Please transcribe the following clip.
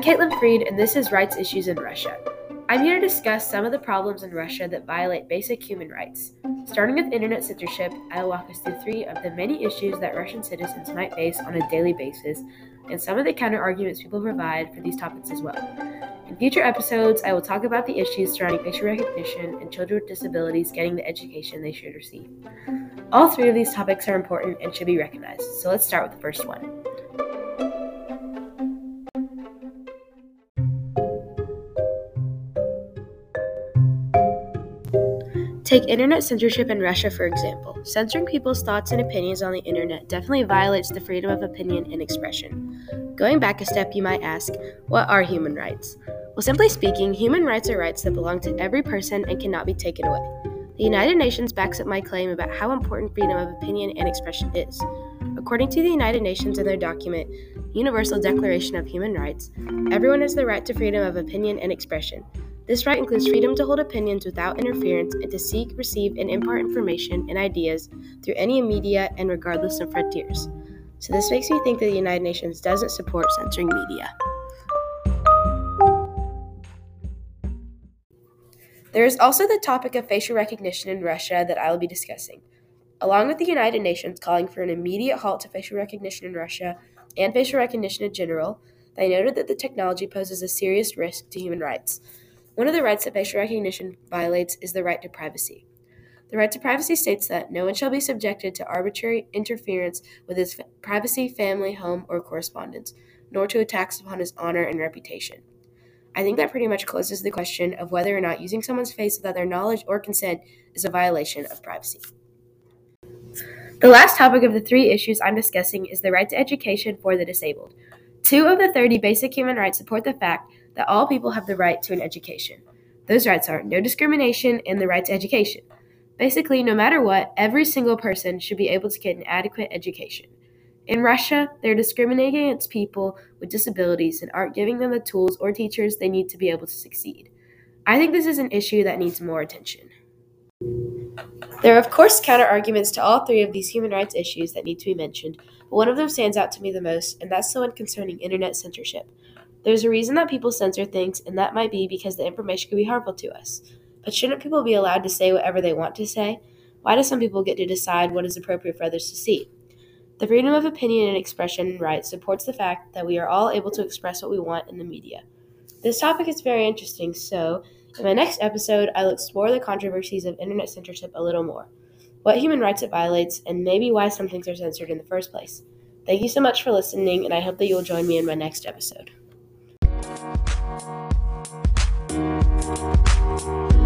Caitlin Freed, and this is Rights Issues in Russia. I'm here to discuss some of the problems in Russia that violate basic human rights. Starting with internet censorship, I'll walk us through three of the many issues that Russian citizens might face on a daily basis, and some of the counter arguments people provide for these topics as well. In future episodes, I will talk about the issues surrounding facial recognition and children with disabilities getting the education they should receive. All three of these topics are important and should be recognized, so let's start with the first one. Take internet censorship in Russia, for example. Censoring people's thoughts and opinions on the internet definitely violates the freedom of opinion and expression. Going back a step, you might ask, what are human rights? Well, simply speaking, human rights are rights that belong to every person and cannot be taken away. The United Nations backs up my claim about how important freedom of opinion and expression is. According to the United Nations in their document, Universal Declaration of Human Rights, everyone has the right to freedom of opinion and expression. This right includes freedom to hold opinions without interference and to seek, receive, and impart information and ideas through any media and regardless of frontiers. So, this makes me think that the United Nations doesn't support censoring media. There is also the topic of facial recognition in Russia that I will be discussing. Along with the United Nations calling for an immediate halt to facial recognition in Russia and facial recognition in general, they noted that the technology poses a serious risk to human rights. One of the rights that facial recognition violates is the right to privacy. The right to privacy states that no one shall be subjected to arbitrary interference with his privacy, family, home, or correspondence, nor to attacks upon his honor and reputation. I think that pretty much closes the question of whether or not using someone's face without their knowledge or consent is a violation of privacy. The last topic of the three issues I'm discussing is the right to education for the disabled. Two of the 30 basic human rights support the fact that all people have the right to an education. Those rights are no discrimination and the right to education. Basically, no matter what, every single person should be able to get an adequate education. In Russia, they're discriminating against people with disabilities and aren't giving them the tools or teachers they need to be able to succeed. I think this is an issue that needs more attention. There are, of course, counter arguments to all three of these human rights issues that need to be mentioned, but one of them stands out to me the most, and that's the one concerning internet censorship. There's a reason that people censor things, and that might be because the information could be harmful to us. But shouldn't people be allowed to say whatever they want to say? Why do some people get to decide what is appropriate for others to see? The freedom of opinion and expression right supports the fact that we are all able to express what we want in the media. This topic is very interesting, so in my next episode, I'll explore the controversies of internet censorship a little more, what human rights it violates, and maybe why some things are censored in the first place. Thank you so much for listening, and I hope that you will join me in my next episode. Thank you.